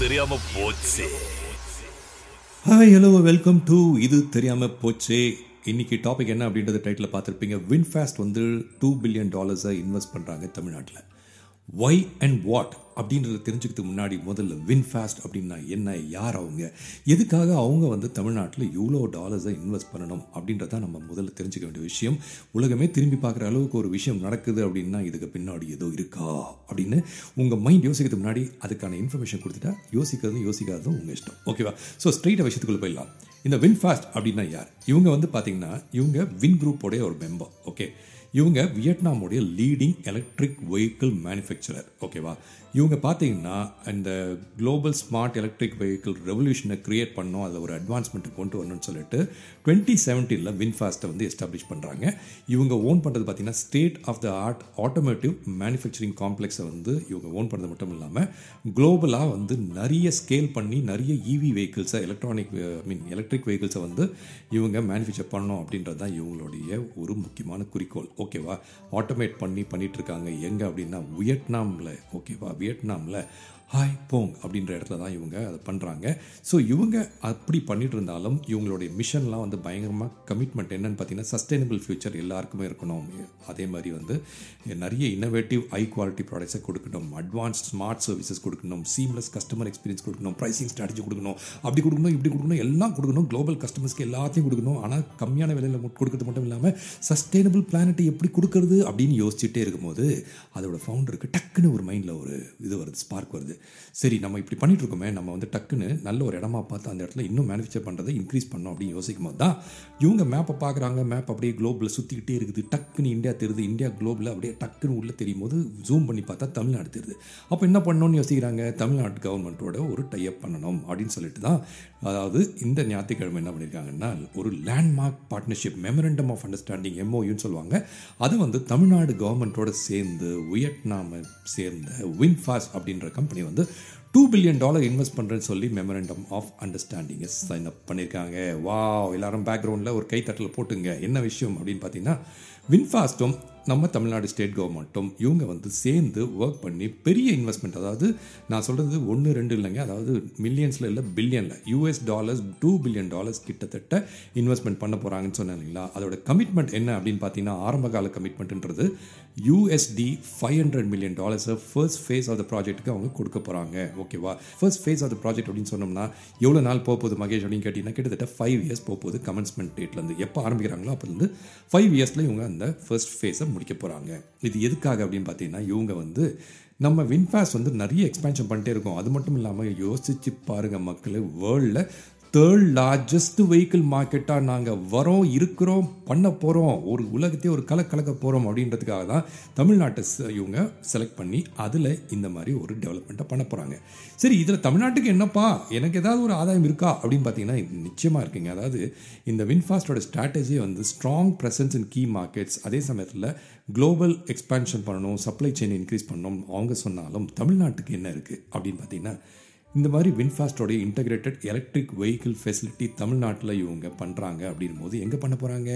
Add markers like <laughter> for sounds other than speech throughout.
தெரியாம போச்சு. Hi hello welcome to இது தெரியாமல் போச்சே. இன்னைக்கு டாபிக் என்ன அப்படின்றத டைட்டில் பார்த்துருப்பீங்க. வின்ஃபாஸ்ட் வந்து டூ பில்லியன் டாலர்ஸை இன்வெஸ்ட் பண்ணுறாங்க தமிழ்நாட்டில். ஒய் அண்ட் வாட் அப்படின்றத தெரிஞ்சுக்கிறதுக்கு முன்னாடி முதல்ல வின்ஃபாஸ்ட் அப்படின்னா என்ன யார் அவங்க? எதுக்காக அவங்க வந்து தமிழ்நாட்டில் இவ்வளோ டாலர்ஸை இன்வெஸ்ட் பண்ணணும் அப்படின்றத நம்ம முதல்ல தெரிஞ்சுக்க வேண்டிய விஷயம். உலகமே திரும்பி பார்க்குற அளவுக்கு ஒரு விஷயம் நடக்குது அப்படின்னா இதுக்கு பின்னாடி ஏதோ இருக்கா அப்படின்னு உங்கள் மைண்ட் யோசிக்கிறதுக்கு முன்னாடி அதுக்கான இன்ஃபர்மேஷன் கொடுத்துட்டா யோசிக்கிறதும் யோசிக்காததும் உங்கள் இஷ்டம். ஓகேவா ஸோ ஸ்ட்ரெயிட்டாக விஷயத்துக்குள்ளே போயிடலாம். இந்த வின்ஃபாஸ்ட் அப்படின்னா யார்? இவங்க வந்து பார்த்தீங்கன்னா இவங்க வின் குரூப்போடைய ஒரு மெம்பர் ஓகே இவங்க வியட்நாமுடைய லீடிங் எலக்ட்ரிக் வெஹிக்கிள் மேனுஃபேக்சரர் ஓகேவா இவங்க பார்த்தீங்கன்னா இந்த குளோபல் ஸ்மார்ட் எலக்ட்ரிக் வெஹிக்கிள் ரெவல்யூஷனை கிரியேட் பண்ணோம் அதில் ஒரு அட்வான்ஸ்மெண்ட்டு கொண்டு வரணும்னு சொல்லிட்டு டுவெண்ட்டி செவன்டீனில் வின்ஃபாஸ்ட்டை வந்து எஸ்டாப்ளிஷ் பண்ணுறாங்க இவங்க ஓன் பண்ணுறது பார்த்தீங்கன்னா state of the art automotive manufacturing காம்ப்ளெக்ஸை வந்து இவங்க ஓன் பண்ணுறது மட்டும் இல்லாமல் குளோபலாக வந்து நிறைய ஸ்கேல் பண்ணி நிறைய இவி வெஹிக்கிள்ஸை எலக்ட்ரானிக் ஐ மீன் எலக்ட்ரிக் வெஹிக்கிள்ஸை வந்து இவங்க மேனுஃபேக்சர் பண்ணோம் அப்படின்றது தான் இவங்களுடைய ஒரு முக்கியமான குறிக்கோள். ஓகேவா? ஆட்டோமேட் பண்ணி பண்ணிட்டு இருக்காங்க. எங்கே அப்படின்னா வியட்நாமில். ஓகேவா? வியட்நாமில் ஹாய் போங் அப்படின்ற இடத்துல தான் இவங்க அதை பண்ணுறாங்க ஸோ இவங்க அப்படி பண்ணிட்டு இருந்தாலும் இவங்களுடைய மிஷன்லாம் வந்து பயங்கரமாக கமிட்மெண்ட் என்னன்னு பார்த்தீங்கன்னா சஸ்டைனபிள் ஃபியூச்சர் எல்லாருக்குமே இருக்கணும். அதே மாதிரி வந்து நிறைய இன்னோவேட்டிவ் ஹை குவாலிட்டி ப்ராடக்ட்ஸை கொடுக்கணும். அட்வான்ஸ் ஸ்மார்ட் சர்வீசஸ் கொடுக்கணும். சீம்லெஸ் கஸ்டமர் எக்ஸ்பீரியன்ஸ் கொடுக்கணும். ப்ரைசிங் ஸ்ட்ராட்டஜி கொடுக்கணும். அப்படி கொடுக்கணும் இப்படி கொடுக்கணும் எல்லாம் கொடுக்கணும். குளோபல் கஸ்டமர்ஸ்க்கு எல்லாத்தையும் கொடுக்கணும். ஆனால் கம்மியான விலையில் கொடுக்கறது மட்டும் இல்லாமல் சஸ்டைனபிள் பிளானட்டை எப்படி கொடுக்கறது அப்படின்னு யோசிச்சுட்டே இருக்கும்போது அதோட ஃபவுண்டருக்கு டக்குன்னு ஒரு மைண்டில் ஒரு இது வருது ஸ்பார்க் வருது. சரி நம்ம இப்படி பண்ணிட்டு இருக்கோமே நம்ம வந்து டக்குன்னு நல்ல ஒரு இடமா பார்த்து அந்த இடத்துல இன்னும் மேனுஃபேக்சர் பண்ணுறதை இன்க்ரீஸ் பண்ணோம் அப்படின்னு யோசிக்கும் போது தான் இவங்க மேப்பை பார்க்குறாங்க மேப் அப்படியே குளோபில் சுற்றிக்கிட்டே இருக்குது. டக்குன்னு இந்தியா தெரியுது. இந்தியா குளோபில் அப்படியே டக்குன்னு உள்ளே தெரியும் போது ஜூம் பண்ணி பார்த்தா தமிழ்நாடு தெரியுது. அப்போ என்ன பண்ணணும்னு யோசிக்கிறாங்க? தமிழ்நாடு கவர்மெண்ட்டோட ஒரு டைப் பண்ணணும் அப்படின்னு சொல்லிட்டு தான் அதாவது இந்த ஞாயிற்றுக்கிழமை என்ன பண்ணியிருக்காங்கன்னா ஒரு landmark partnership memorandum of understanding எம்ஓயுன்னு சொல்லுவாங்க. அது வந்து தமிழ்நாடு கவர்மெண்ட்டோட சேர்ந்து வியட்நாமை சேர்ந்த வின்ஃபாஸ் அப்படின்ற கம்பெனி வந்து டூ பில்லியன் டாலர் இன்வெஸ்ட் பண்ணுறேன்னு சொல்லி மெமரண்டம் ஆஃப் அண்டர்ஸ்டாண்டிங்கை சைன் அப் பண்ணியிருக்காங்க வா எல்லாரும் பேக்ரவுண்டில் ஒரு கைத்தட்டில் போட்டுங்க. என்ன விஷயம் அப்படின்னு பார்த்தீங்கன்னா வின்ஃபாஸ்ட்டும் நம்ம தமிழ்நாடு ஸ்டேட் கவர்மெண்ட்டும் இவங்க வந்து சேர்ந்து ஒர்க் பண்ணி பெரிய இன்வெஸ்ட்மெண்ட் அதாவது நான் சொல்கிறது ஒன்று ரெண்டு இல்லைங்க அதாவது மில்லியன்ஸில் இல்லை பில்லியனில் US dollars two billion dollars கிட்டத்தட்ட இன்வெஸ்ட்மெண்ட் பண்ண போகிறாங்கன்னு சொன்னேன் இல்லைங்களா? அதோட கமிட்மெண்ட் என்ன அப்படின்னு பார்த்தீங்கன்னா ஆரம்ப கால கமிட்மெண்ட்ன்றது யூஎஸ்டி ஃபைவ் ஹண்ட்ரட் மில்லியன் டாலர்ஸை ஃபர்ஸ்ட் ஃபேஸ் ஆஃப் த ப்ராஜெக்ட்டுக்கு அவங்க கொடுக்க போகிறாங்க ஓகேவா first phase of the project அப்படின்னு சொன்னோம்னா எவ்வளோ நாள் போக போகுது மகேஷ் அப்படின்னு கேட்டிங்கன்னா கிட்டத்தட்ட ஃபைவ் இயர்ஸ் போக போகுது கமென்ஸ்மெண்ட் டேட்லேருந்து எப்போ ஆரம்பிக்கிறாங்களோ அப்போலேருந்து ஃபைவ் இயர்ஸில் இவங்க அந்த ஃபர்ஸ்ட் ஃபேஸை முடிக்க போகிறாங்க இது எதுக்காக அப்படின்னு பார்த்தீங்கன்னா இவங்க வந்து நம்ம வின்ஃபாஸ் வந்து நிறைய எக்ஸ்பேன்ஷன் பண்ணிட்டே இருக்கோம். அது மட்டும் இல்லாமல் யோசிச்சு பாருங்கள் மக்கள் வேர்ல்டில் தேர்ட் லார்ஜஸ்ட் வெஹிக்கிள் மார்க்கெட்டாக நாங்கள் வரோம் இருக்கிறோம் பண்ண போகிறோம் ஒரு உலகத்தையே ஒரு கலை கலக்க போகிறோம் அப்படின்றதுக்காக தான் தமிழ்நாட்டை இவங்க செலக்ட் பண்ணி அதில் இந்த மாதிரி ஒரு டெவலப்மெண்ட்டை பண்ண போகிறாங்க சரி இதில் தமிழ்நாட்டுக்கு என்னப்பா? எனக்கு ஏதாவது ஒரு ஆதாயம் இருக்கா? அப்படின்னு பார்த்தீங்கன்னா நிச்சயமாக இருக்குங்க. அதாவது இந்த வின்ஃபாஸ்டோட ஸ்ட்ராட்டஜி வந்து strong presence in key markets அதே சமயத்தில் குளோபல் எக்ஸ்பான்ஷன் பண்ணணும் சப்ளை செயின் இன்க்ரீஸ் பண்ணணும். அவங்க சொன்னாலும் தமிழ்நாட்டுக்கு என்ன இருக்குது அப்படின்னு பார்த்தீங்கன்னா இந்த மாதிரி வின்ஃபாஸ்டோடைய இன்டகிரேட்டட் எலக்ட்ரிக் வெஹிக்கிள் ஃபெசிலிட்டி தமிழ்நாட்டில் இவங்க பண்ணுறாங்க அப்படின் போது எங்கே பண்ண போகிறாங்க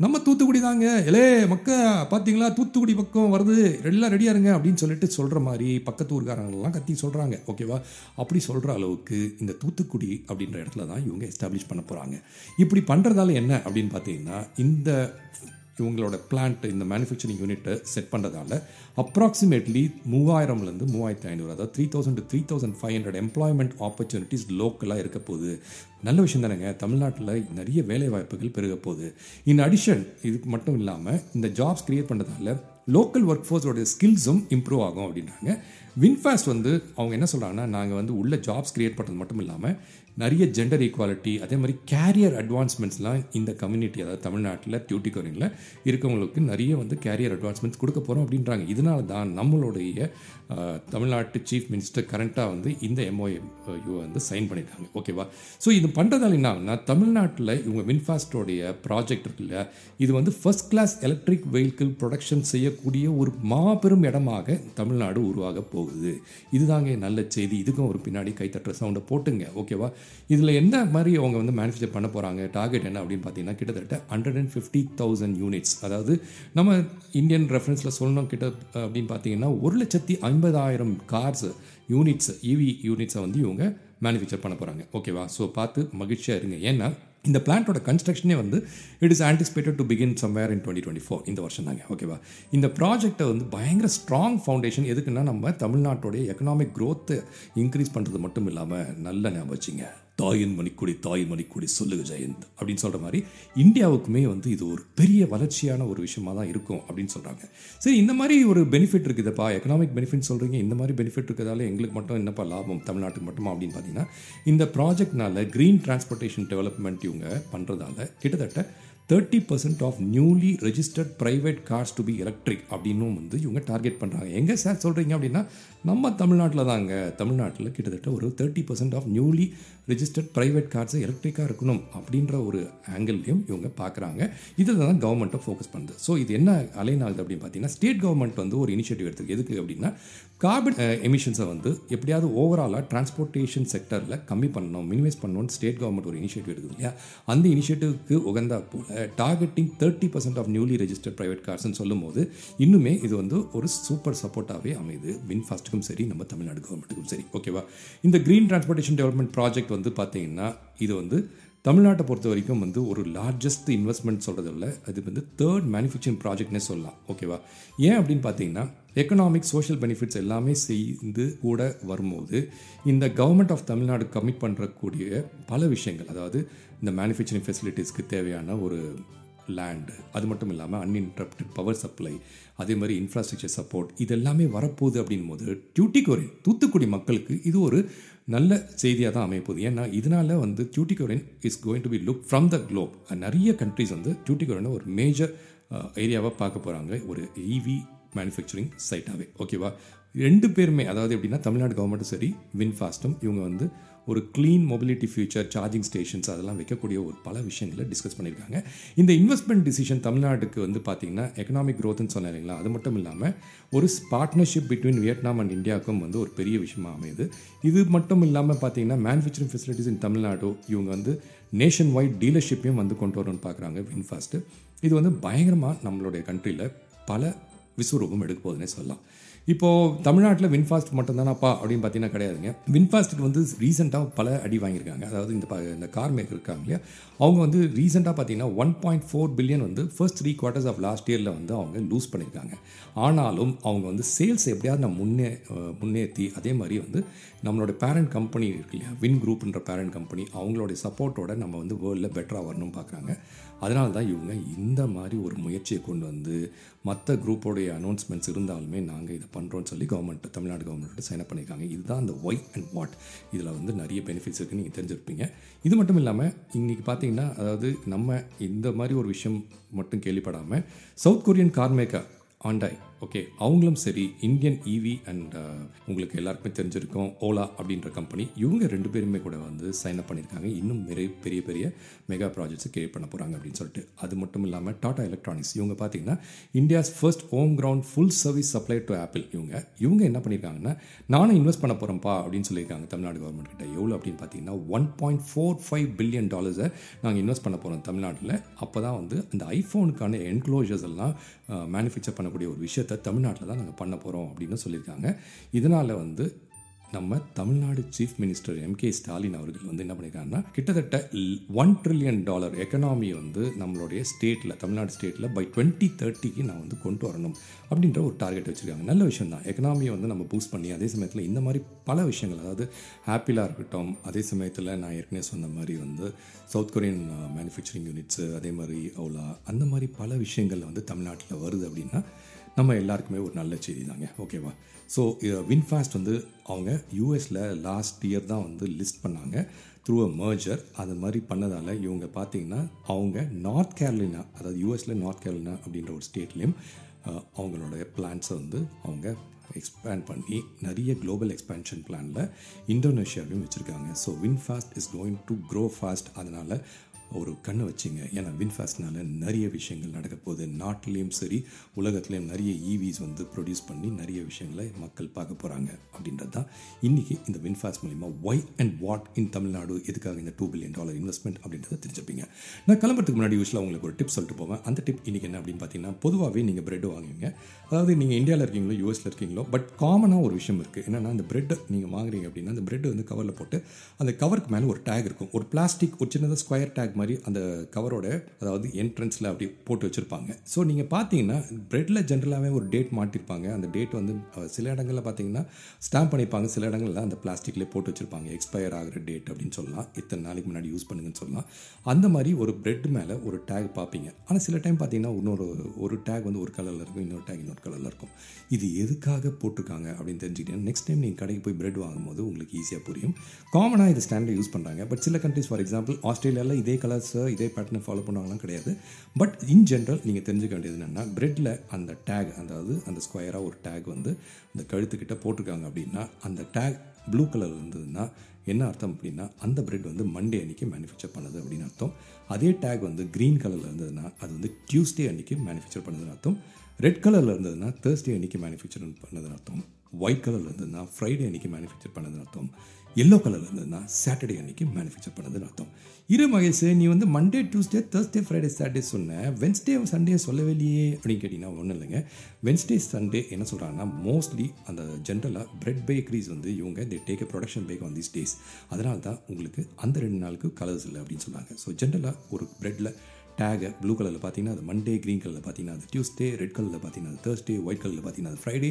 நம்ம தூத்துக்குடி தாங்க. எலே மக்க பார்த்தீங்களா தூத்துக்குடி பக்கம் வருது. எல்லாம் ரெடியாக இருங்க அப்படின்னு சொல்லிட்டு சொல்கிற மாதிரி பக்கத்து ஊர்காரங்களாம் கத்தி சொல்கிறாங்க ஓகேவா அப்படி சொல்கிற அளவுக்கு இந்த தூத்துக்குடி அப்படின்ற இடத்துல தான் இவங்க எஸ்டாப்ளிஷ் பண்ண போகிறாங்க இப்படி பண்ணுறதால என்ன அப்படின்னு பார்த்தீங்கன்னா இந்த இவங்களோட பிளான்ட் இந்த மேனுஃபேக்சரிங் யூனிட்டை செட் பண்ணுறதால அப்ராக்சிமேட்லி மூவாயிரம்லேருந்து மூவாயிரத்தி ஐநூறு அதாவது three thousand to three thousand five hundred employment opportunities லோக்கலாக இருக்க போகுது. நல்ல விஷயம் தானேங்க. தமிழ்நாட்டில் நிறைய வேலை வாய்ப்புகள் பெருக போகுது. இன் அடிஷன் இதுக்கு மட்டும் இல்லாமல் இந்த ஜாப்ஸ் கிரியேட் பண்ணுறதால லோக்கல் ஒர்க் ஃபோர்ஸோட ஸ்கில்ஸும் இம்ப்ரூவ் ஆகும் அப்படின்றாங்க. வின்ஃபாஸ்ட் வந்து அவங்க என்ன சொல்கிறாங்கன்னா நாங்கள் வந்து உள்ள ஜாப்ஸ் கிரியேட் பண்ணுறது மட்டும் இல்லாமல் நிறைய ஜெண்டர் ஈக்குவாலிட்டி அதே மாதிரி கேரியர் அட்வான்ஸ்மெண்ட்ஸ்லாம் இந்த கம்யூனிட்டி அதாவது தமிழ்நாட்டில் டியூட்டிகோரிங்கில் இருக்கவங்களுக்கு நிறைய வந்து கேரியர் அட்வான்ஸ்மெண்ட்ஸ் கொடுக்க போகிறோம் அப்படின்றாங்க. இதனால தான் நம்மளுடைய தமிழ்நாட்டு சீஃப் மினிஸ்டர் கரண்ட்டாக வந்து இந்த எம்ஓஏ வந்து சைன் பண்ணியிருக்காங்க. ஓகேவா ஸோ இது பண்ணுறதால என்ன ஆகுனா தமிழ்நாட்டில் இவங்க வின்ஃபாஸ்டோடைய ப்ராஜெக்ட் இருக்குல்ல இது வந்து first class electric vehicle production செய்யக்கூடிய ஒரு மாபெரும் இடமாக தமிழ்நாடு உருவாக போகுது. இதுதாங்க நல்ல செய்தி. இதுக்கும் ஒரு பின்னாடி கைத்தட்டுற சவுண்டை போட்டுங்க. ஓகேவா இதில் என்ன மாதிரி அவங்க வந்து மேனுஃபேக்சர் பண்ண போகிறாங்க டார்கெட் என்ன அப்படின்னு பார்த்தீங்கன்னா கிட்டத்தட்ட hundred and fifty thousand units அதாவது நம்ம இந்தியன் ரெஃபரன்ஸில் சொல்லணும் கிட்ட அப்படின்னு பார்த்தீங்கன்னா ஒரு லட்சத்தி ஐம்பதாயிரம் கார்ஸ் யூனிட்ஸ் இவி யூனிட்ஸை வந்து இவங்க மேனுஃபேக்சர் பண்ண போகிறாங்க ஓகேவா ஸோ பார்த்து மகிழ்ச்சியாக இருங்க. ஏன்னா இந்த பிளான்ட்டோட கன்ஸ்ட்ரக்ஷனே வந்து it is anticipated to begin somewhere in twenty twenty four இந்த வருஷம் தாங்க ஓகேவா இந்த ப்ராஜெக்ட்டை வந்து பயங்கர ஸ்ட்ராங் ஃபவுண்டேஷன் எதுக்குன்னா நம்ம தமிழ்நாட்டோடைய எக்கனாமிக் க்ரோத்தை இன்க்ரீஸ் பண்ணுறது மட்டும் இல்லாமல் நல்ல ஞாபகம் வச்சுங்க. தாயின் மணிக்குடி தாயின் மணிக்குடி சொல்லுக ஜெயந்த் அப்படின்னு சொல்கிற மாதிரி இந்தியாவுக்குமே வந்து இது ஒரு பெரிய வளர்ச்சியான ஒரு விஷயமா தான் இருக்கும் அப்படின்னு சொல்கிறாங்க சரி இந்த மாதிரி ஒரு பெனிஃபிட் இருக்குதுப்பா எக்கனாமிக் பெனிஃபிட் சொல்கிறீங்க இந்த மாதிரி பெனிஃபிட் இருக்கிறதால எங்களுக்கு மட்டும் என்னப்பா லாபம் தமிழ்நாட்டுக்கு மட்டுமா அப்படின்னு பார்த்தீங்கன்னா இந்த ப்ராஜெக்ட்னால க்ரீன் டிரான்ஸ்போர்ட்டேஷன் டெவலப்மெண்ட் இவங்க பண்ணுறதால கிட்டத்தட்ட thirty percent of newly registered private cars to be electric அப்படின்னும் வந்து இவங்க டார்கெட் பண்ணுறாங்க எங்கே சார் சொல்கிறீங்க அப்படின்னா நம்ம தமிழ்நாட்டில் தாங்க தமிழ்நாட்டில் கிட்டத்தட்ட ஒரு thirty percent of newly registered private கார்ஸை எலக்ட்ரிக்காக இருக்கணும் அப்படின்ற ஒரு ஆங்கிள்லையும் இவங்க பார்க்குறாங்க இதில் தான் கவர்மெண்ட்டை ஃபோக்கஸ் பண்ணுது ஸோ இது என்ன அலைன் ஆகுது அப்படின்னு பார்த்தீங்கன்னா ஸ்டேட் கவர்மெண்ட் வந்து ஒரு இனிஷியேட்டிவ் எடுத்துருக்கு. எதுக்கு அப்படின்னா கார்பன் எமிஷன்ஸை வந்து எப்படியாவது ஓவராலாக டிரான்ஸ்போர்ட்டேஷன் செக்டரில் கம்மி பண்ணணும் மினிமைஸ் பண்ணணும்னு ஸ்டேட் கவர்மெண்ட் ஒரு இனிஷியேட்டிவ் எடுக்குது இல்லையா? அந்த இனிஷியேட்டிவ்க்கு உகந்தா போல targeting thirty percent of newly registered private கார்ஸ்னு சொல்லும் போது இன்னுமே இது வந்து ஒரு சூப்பர் சப்போர்ட்டாகவே அமையுது. வின்ஃபாஸ்ட்டுக்கும் சரி நம்ம தமிழ்நாடு கவர்மெண்ட்டுக்கும் சரி. ஓகேவா இந்த க்ரீன் டிரான்ஸ்போர்ட்டேஷன் டெவலப்மெண்ட் ப்ராஜெக்ட் வந்து பார்த்தீங்கன்னா இது வந்து தமிழ்நாட்டை பொறுத்த வரைக்கும் வந்து ஒரு லார்ஜஸ்ட் இன்வெஸ்ட்மெண்ட் சொல்கிறது இல்லை அது வந்து தேர்ட் மேனுஃபேக்சரிங் ப்ராஜெக்ட்னே சொல்லலாம். ஓகேவா ஏன் அப்படின்னு பார்த்தீங்கன்னா எக்கனாமிக் சோஷியல் பெனிஃபிட்ஸ் எல்லாமே செய்து கூட வரும்போது இந்த கவர்மெண்ட் ஆஃப் தமிழ்நாடு கமிட் பண்ணுறக்கூடிய பல விஷயங்கள் அதாவது இந்த மேனுஃபேக்சரிங் ஃபெசிலிட்டிஸ்க்கு தேவையான ஒரு லேண்டு அது மட்டும் இல்லாமல் அன்இன்டரப்டட் பவர் சப்ளை அதே மாதிரி இன்ஃப்ராஸ்ட்ரக்சர் சப்போர்ட் இது எல்லாமே வரப்போகுது அப்படின் போது டியூட்டிகோரின் தூத்துக்குடி மக்களுக்கு இது ஒரு நல்ல செய்தியாக தான் அமையப்போகுது ஏன்னா இதனால் வந்து Tuticorin is going to be look from the globe நிறைய கண்ட்ரிஸ் வந்து டியூட்டிகோரினை ஒரு மேஜர் ஏரியாவாக பார்க்க போகிறாங்க ஒரு இவி மேனுஃபேக்சரிங் சைட்டாகவே ஓகேவா ரெண்டு பேருமே அதாவது எப்படின்னா தமிழ்நாடு கவர்மெண்ட்டும் சரி வின்ஃபாஸ்ட்டும் இவங்க வந்து ஒரு clean mobility future charging stations அதெல்லாம் வைக்கக்கூடிய ஒரு பல விஷயங்களை டிஸ்கஸ் பண்ணியிருக்காங்க. இந்த இன்வெஸ்ட்மெண்ட் டிசிஷன் தமிழ்நாட்டுக்கு வந்து பார்த்திங்கன்னா எக்கனாமிக் க்ரோத்னு சொன்னேன் இல்லைங்களா? அது மட்டும் இல்லாமல் ஒரு பார்ட்னர்ஷிப் பிட்வீன் வியட்நாம் அண்ட் இந்தியாவுக்கும் வந்து ஒரு பெரிய விஷயமா அமையுது. இது மட்டும் இல்லாமல் பார்த்தீங்கன்னா மேனுஃபேக்சரிங் ஃபெசிலிட்டிஸ் இன் தமிழ்நாடு இவங்க வந்து நேஷன் வைட் டீலர்ஷிப்பையும் வந்து கொண்டு வரணும்னு பார்க்குறாங்க வின்ஃபாஸ்ட்டு இது வந்து பயங்கரமாக நம்மளுடைய கண்ட்ரியில் பல விஸ்வரூபம் எடுக்க போகுதுன்னே சொல்லலாம். இப்போது தமிழ்நாட்டில் வின்ஃபாஸ்ட் மட்டும் தானப்பா அப்படின்னு பார்த்தீங்கன்னா கிடையாதுங்க. வின்ஃபாஸ்ட்டுக்கு வந்து ரீசெண்டாக பல அடி வாங்கியிருக்காங்க. அதாவது இந்த இந்த கார் மேக்கர் இருக்காங்க இல்லையா? அவங்க வந்து ரீசெண்டாக பார்த்தீங்கன்னா ஒன் பாயிண்ட் ஃபோர் பில்லியன் வந்து first three quarters of last இயரில் வந்து அவங்க லூஸ் பண்ணியிருக்காங்க. ஆனாலும் அவங்க வந்து சேல்ஸ் எப்படியாவது நம்ம முன்னே முன்னேற்றி அதே மாதிரி வந்து நம்மளோட பேரண்ட் கம்பெனி இருக்கு இல்லையா? வின் குரூப்ன்ற பேரண்ட் கம்பெனி அவங்களுடைய சப்போர்ட்டோட நம்ம வந்து வேர்ல்டில் பெட்டராக வரணும்னு பார்க்குறாங்க. அதனால தான் இவங்க இந்த மாதிரி ஒரு முயற்சியை கொண்டு வந்து மற்ற குரூப்போடைய அனௌன்ஸ்மெண்ட்ஸ் இருந்தாலுமே நாங்கள் இதை பண்ணுறோன்னு சொல்லி கவர்மெண்ட் தமிழ்நாடு கவர்மெண்ட்டோட சைன் பண்ணியிருக்காங்க. இதுதான் அந்த ஒய் அண்ட் வாட் இதில் வந்து நிறைய பெனிஃபிட்ஸ் இருக்குன்னு நீங்கள் தெரிஞ்சிருப்பீங்க. இது மட்டும் இல்லாமல் இன்றைக்கி பார்த்தீங்கன்னா அதாவது நம்ம இந்த மாதிரி ஒரு விஷயம் மட்டும் கேள்விப்படாமல் south Korean car maker Hyundai okay அவங்களும் சரி இந்தியன் இவி அண்ட் உங்களுக்கு எல்லாருக்குமே தெரிஞ்சிருக்கும் ஓலா அப்படின்ற கம்பெனி இவங்க ரெண்டு பேருமே கூட வந்து சைன் அப் பண்ணியிருக்காங்க இன்னும் நிறைய பெரிய பெரிய மெகா ப்ராஜெக்ட்ஸ் கிரியேட் பண்ண போகிறாங்க அப்படின்னு சொல்லிட்டு. அது மட்டும் இல்லாமல் டாடா எலக்ட்ரானிக்ஸ் இவங்க பார்த்தீங்கன்னா India's first home ground full service supply to Apple இவங்க இவங்க என்ன பண்ணியிருக்காங்கன்னா நானும் இன்வெஸ்ட் பண்ண போகிறேன்ப்பா அப்படின்னு சொல்லியிருக்காங்க தமிழ்நாடு கவர்மெண்ட் கிட்ட. எவ்வளோ அப்படின்னு பார்த்தீங்கன்னா one point four five billion டாலர்ஸை நாங்கள் இன்வெஸ்ட் பண்ண போகிறோம் தமிழ்நாட்டில். அப்போ தான் வந்து அந்த ஐஃபோனுக்கான என்க்ளோஜர்ஸ் எல்லாம் uh, மேனுஃபேக்சர் பண்ணக்கூடிய ஒரு விஷயத்தை தமிழ்நாட்டில் தான் நாங்கள் பண்ண போகிறோம் அப்படின்னு சொல்லியிருக்காங்க. இதனால் வந்து நம்ம Tamil Nadu chief minister M K Stalin அவர்கள் வந்து என்ன பண்ணியிருக்காங்கன்னா கிட்டத்தட்ட ஒன் ட்ரில்லியன் டாலர் எக்கனாமி வந்து நம்மளுடைய ஸ்டேட்டில் தமிழ்நாடு ஸ்டேட்டில் பை டுவெண்ட்டி தேர்ட்டிக்கு நான் வந்து கொண்டு வரணும் அப்படின்ற ஒரு டார்கெட் வச்சுருக்காங்க. நல்ல விஷயம் தான். எக்கனாமியை வந்து நம்ம பூஸ்ட் பண்ணி அதே சமயத்தில் இந்த மாதிரி பல விஷயங்கள் அதாவது ஆப்பிளாக இருக்கட்டும் அதே சமயத்தில் நான் ஏற்கனவே சொன்ன மாதிரி வந்து சவுத் கொரியன் மேனுஃபேக்சரிங் யூனிட்ஸு அதே மாதிரி அவ்வளோ அந்த மாதிரி பல விஷயங்கள் வந்து தமிழ்நாட்டில் வருது அப்படின்னா நம்ம எல்லாருக்குமே ஒரு நல்ல செய்தி தாங்க ஓகேவா ஸோ வின்ஃபாஸ்ட் வந்து அவங்க யூஎஸில் லாஸ்ட் இயர் தான் வந்து லிஸ்ட் பண்ணாங்க. த்ரூ அ மர்ஜர் அது மாதிரி பண்ணதால் இவங்க பார்த்தீங்கன்னா அவங்க நார்த் கேரளினா அதாவது யூஎஸில் நார்த் கேரளினா அப்படின்ற ஒரு ஸ்டேட்லேயும் அவங்களோட பிளான்ஸை வந்து அவங்க எக்ஸ்பேண்ட் பண்ணி நிறைய குளோபல் எக்ஸ்பேன்ஷன் பிளானில் இந்தோனேஷியாவையும் வச்சுருக்காங்க. So VinFast is going to grow fast அதனால் ஒரு கண்ணை வச்சுங்க. ஏன்னா வின்ஃபாஸ்ட்னால நிறைய விஷயங்கள் நடக்க போகுது. நாட்டிலையும் சரி உலகத்துலேயும் நிறைய e ஈவிஸ் வந்து ப்ரொடியூஸ் பண்ணி நிறைய விஷயங்களை மக்கள் பார்க்க போகிறாங்க அப்படின்றது தான். இன்றைக்கி இந்த வின்ஃபாஸ்ட் மூலிமா why and what in Tamil Nadu எதுக்காக இந்த டூ பில்லியன் டாலர் இன்வெஸ்ட்மெண்ட் அப்படின்றத தெரிஞ்சுப்பீங்க. நான் கிளம்புறதுக்கு முன்னாடி யூஸ்வலாக உங்களுக்கு ஒரு டிப் சொல்லிட்டு போவேன். அந்த டிப் இன்றைக்கி என்ன அப்படின்னு பார்த்தீங்கன்னா பொதுவாகவே நீங்கள் பிரெட் வாங்குவீங்க. அதாவது நீங்கள் இந்தியாவில் இருக்கீங்களோ யூஎஸில் இருக்கீங்களோ பட் காமனாக ஒரு விஷயம் இருக்குது என்னென்னா அந்த பிரெட் நீங்கள் வாங்குறீங்க அப்படின்னா அந்த பிரெட் வந்து கவரில் போட்டு அந்த கவருக்கு மேலே ஒரு டேக் இருக்கும். ஒரு பிளாஸ்டிக் ஒரு சின்னதாக ஸ்கொயர் டேக் மாதிரி அந்த கவரோட அதாவது என்ட்ரன்ஸில் அப்படி போட்டு வச்சுருப்பாங்க. ஸோ நீங்கள் பார்த்தீங்கன்னா பிரெட்டில் ஜென்ரலாகவே ஒரு டேட் மாட்டிருப்பாங்க. அந்த டேட் வந்து சில இடங்களில் பார்த்தீங்கன்னா ஸ்டாம்ப் பண்ணிப்பாங்க. சில இடங்களில் அந்த பிளாஸ்டிக்லேயே போட்டு வச்சுருப்பாங்க. எக்ஸ்பயர் ஆகிற டேட் அப்படின்னு சொல்லலாம். இத்தனை நாளைக்கு முன்னாடி யூஸ் பண்ணுங்கன்னு சொல்லலாம். அந்த மாதிரி ஒரு பிரெட் மேலே ஒரு டேக் பார்ப்பீங்க. ஆனால் சில டைம் பார்த்தீங்கன்னா இன்னொரு ஒரு டேக் வந்து ஒரு கலரில் இருக்கும். இன்னொரு டேக் இன்னொரு கலரில் இருக்கும். இது எதுக்காக போட்டிருக்காங்க அப்படின்னு தெரிஞ்சுக்கிட்டீங்கன்னா நெக்ஸ்ட் டைம் நீங்கள் கடைக்கு போய் பிரெட் வாங்கும்போது உங்களுக்கு ஈஸியாக புரியும். காமனாக இது ஸ்டாண்டர்ட் யூஸ் பண்ணுறாங்க பட் சில கண்ட்ரிஸ் ஃபார் எக்ஸாம்பிள் ஆஸ்திரேலியாவில் இதே கலர்ஸ் இதே பேட்டர்னை ஃபாலோ பண்ணுவாங்களாம் கிடையாது. பட் இன் ஜென்ரல் நீங்கள் தெரிஞ்சுக்க வேண்டியது என்னென்னா பிரெட்டில் அந்த டேக் அதாவது அந்த ஸ்கொயராக ஒரு டேக் வந்து அந்த கழுத்துக்கிட்ட போட்டிருக்காங்க அப்படின்னா அந்த டேக் ப்ளூ கலர் இருந்ததுன்னா என்ன அர்த்தம் அப்படின்னா அந்த பிரெட் வந்து மண்டே அன்னைக்கு மேனுஃபேக்சர் பண்ணுது அப்படின்னு அர்த்தம். அதே டேக் வந்து க்ரீன் கலரில் இருந்ததுன்னா அது வந்து டியூஸ்டே அன்னைக்கு மேனுஃபேக்சர் பண்ணதுன்னு அர்த்தம். ரெட் கலரில் இருந்ததுன்னா தேர்ஸ்டே அன்னைக்கு மேனுஃபேக்சர் பண்ணதுன்னு அர்த்தம். ஒயிட் கலரில் இருந்ததுன்னா ஃப்ரைடே அன்றைக்கி மேனுஃபேக்சர் பண்ணதுன்னு அர்த்தம். எல்லோ கலரில் இருந்ததுன்னா சாட்டர்டே அன்னைக்கு மேனுஃபேக்சர் பண்ணதுன்னு அர்த்தம். இரு மகேஷ் நீ வந்து Monday Tuesday Thursday Friday Saturday சொன்னேன் வென்ஸ்டே சண்டே சொல்லவே இல்லையே அப்படின்னு கேட்டிங்கன்னா ஒன்றும் இல்லைங்க. வென்ஸ்டே சண்டே என்ன சொல்கிறாங்கன்னா மோஸ்ட்லி அந்த ஜென்ரலாக பிரெட் பேக்கரிஸ் வந்து இவங்க they take production back on these days அதனால தான் உங்களுக்கு அந்த ரெண்டு நாளுக்கு கலர்ஸ் இல்லை அப்படின்னு சொன்னாங்க. ஸோ ஜென்ரலாக ஒரு ப்ரெட்டில் டேகை ப்ளூ கலரில் பார்த்தீங்கன்னா அது மண்டே க்ரீன் கலரில் பார்த்தீங்கன்னா அது டியூஸ்டே ரெட் கலரில் பார்த்தீங்கன்னா அது தேர்ஸ்டே ஒயிட் கலரில் பார்த்தீங்கன்னா அது ஃப்ரைடே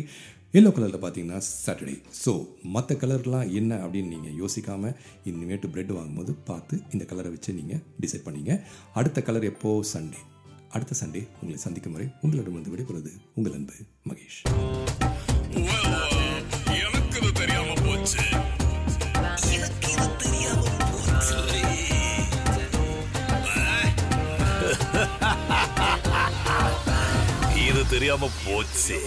எல்லோ கலரில் பார்த்தீங்கன்னா சாட்டர்டே ஸோ மற்ற கலர்லாம் என்ன அப்படின்னு நீங்கள் யோசிக்காமல் இனிமேட்டு பிரெட் வாங்கும்போது பார்த்து இந்த கலரை வச்சு நீங்கள் டிசைட் பண்ணிங்க. அடுத்த கலர் எப்போ? சண்டே அடுத்த சண்டே உங்களை சந்திக்கும் வரை வந்து விடைபெறுவது உங்கள் அன்பு மகேஷ். எனக்கு <laughs> இது தெரியாம போச்சு இது தெரியாம போச்சு.